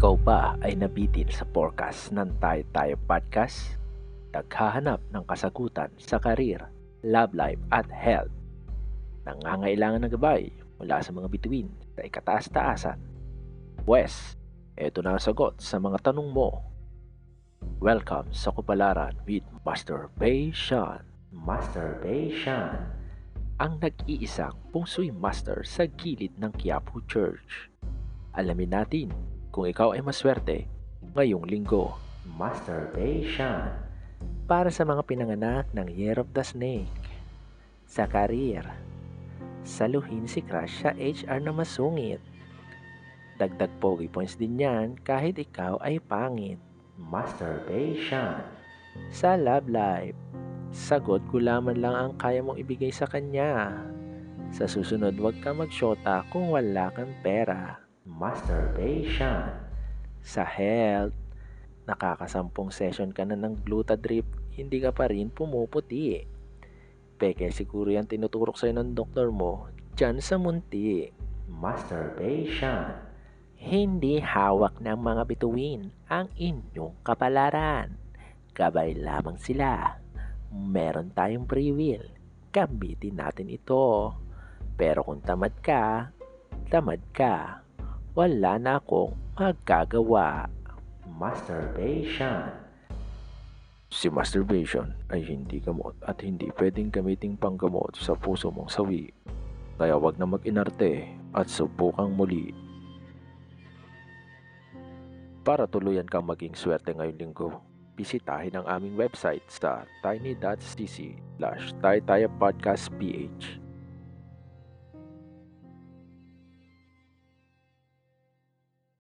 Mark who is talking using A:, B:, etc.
A: Ikaw ba ay nabitin sa forecast ng Tayo Tayo Podcast? Naghahanap ng kasagutan sa karir, love life at health. Nangangailangan ng gabay mula sa mga bituin sa ikataas-taasan. Wes, eto na ang sagot sa mga tanong mo. Welcome sa Kupalaran with Masturbation. Masturbation. Ang nag-iisang pungsoy master sa gilid ng Quiapo Church. Alamin natin kung ikaw ay maswerte ngayong linggo. Masturbation. Para sa mga pinanganak ng Year of the Snake. Sa karir. Saluhin si crush sa HR na masungit. Dagdag pogi points din yan kahit ikaw ay pangit. Masturbation. Sa love life. Sagot gulaman lang ang kaya mong ibigay sa kanya. Sa susunod, huwag ka magsyota kung wala kang pera. Masturbation. Sa health, nakakasampung session ka na ng glutadrip, hindi ka pa rin pumuputi. Peke siguro yan tinuturok sa'yo ng doktor mo, dyan sa munti. Masturbation. Hindi hawak ng mga bituin ang inyong kapalaran. Gabay lamang sila. Meron tayong free will. Gambitin natin ito. Pero kung tamad ka, tamad ka. Wala na akong magagawa. Masturbation. Si masturbation ay hindi gamot at hindi pwedeng gamiting panggamot sa puso mong sawi. Kaya wag na mag-inarte at subukang muli. Para tuluyan kang maging swerte ngayong linggo, bisitahin ang aming website sa tiny.cc slash ph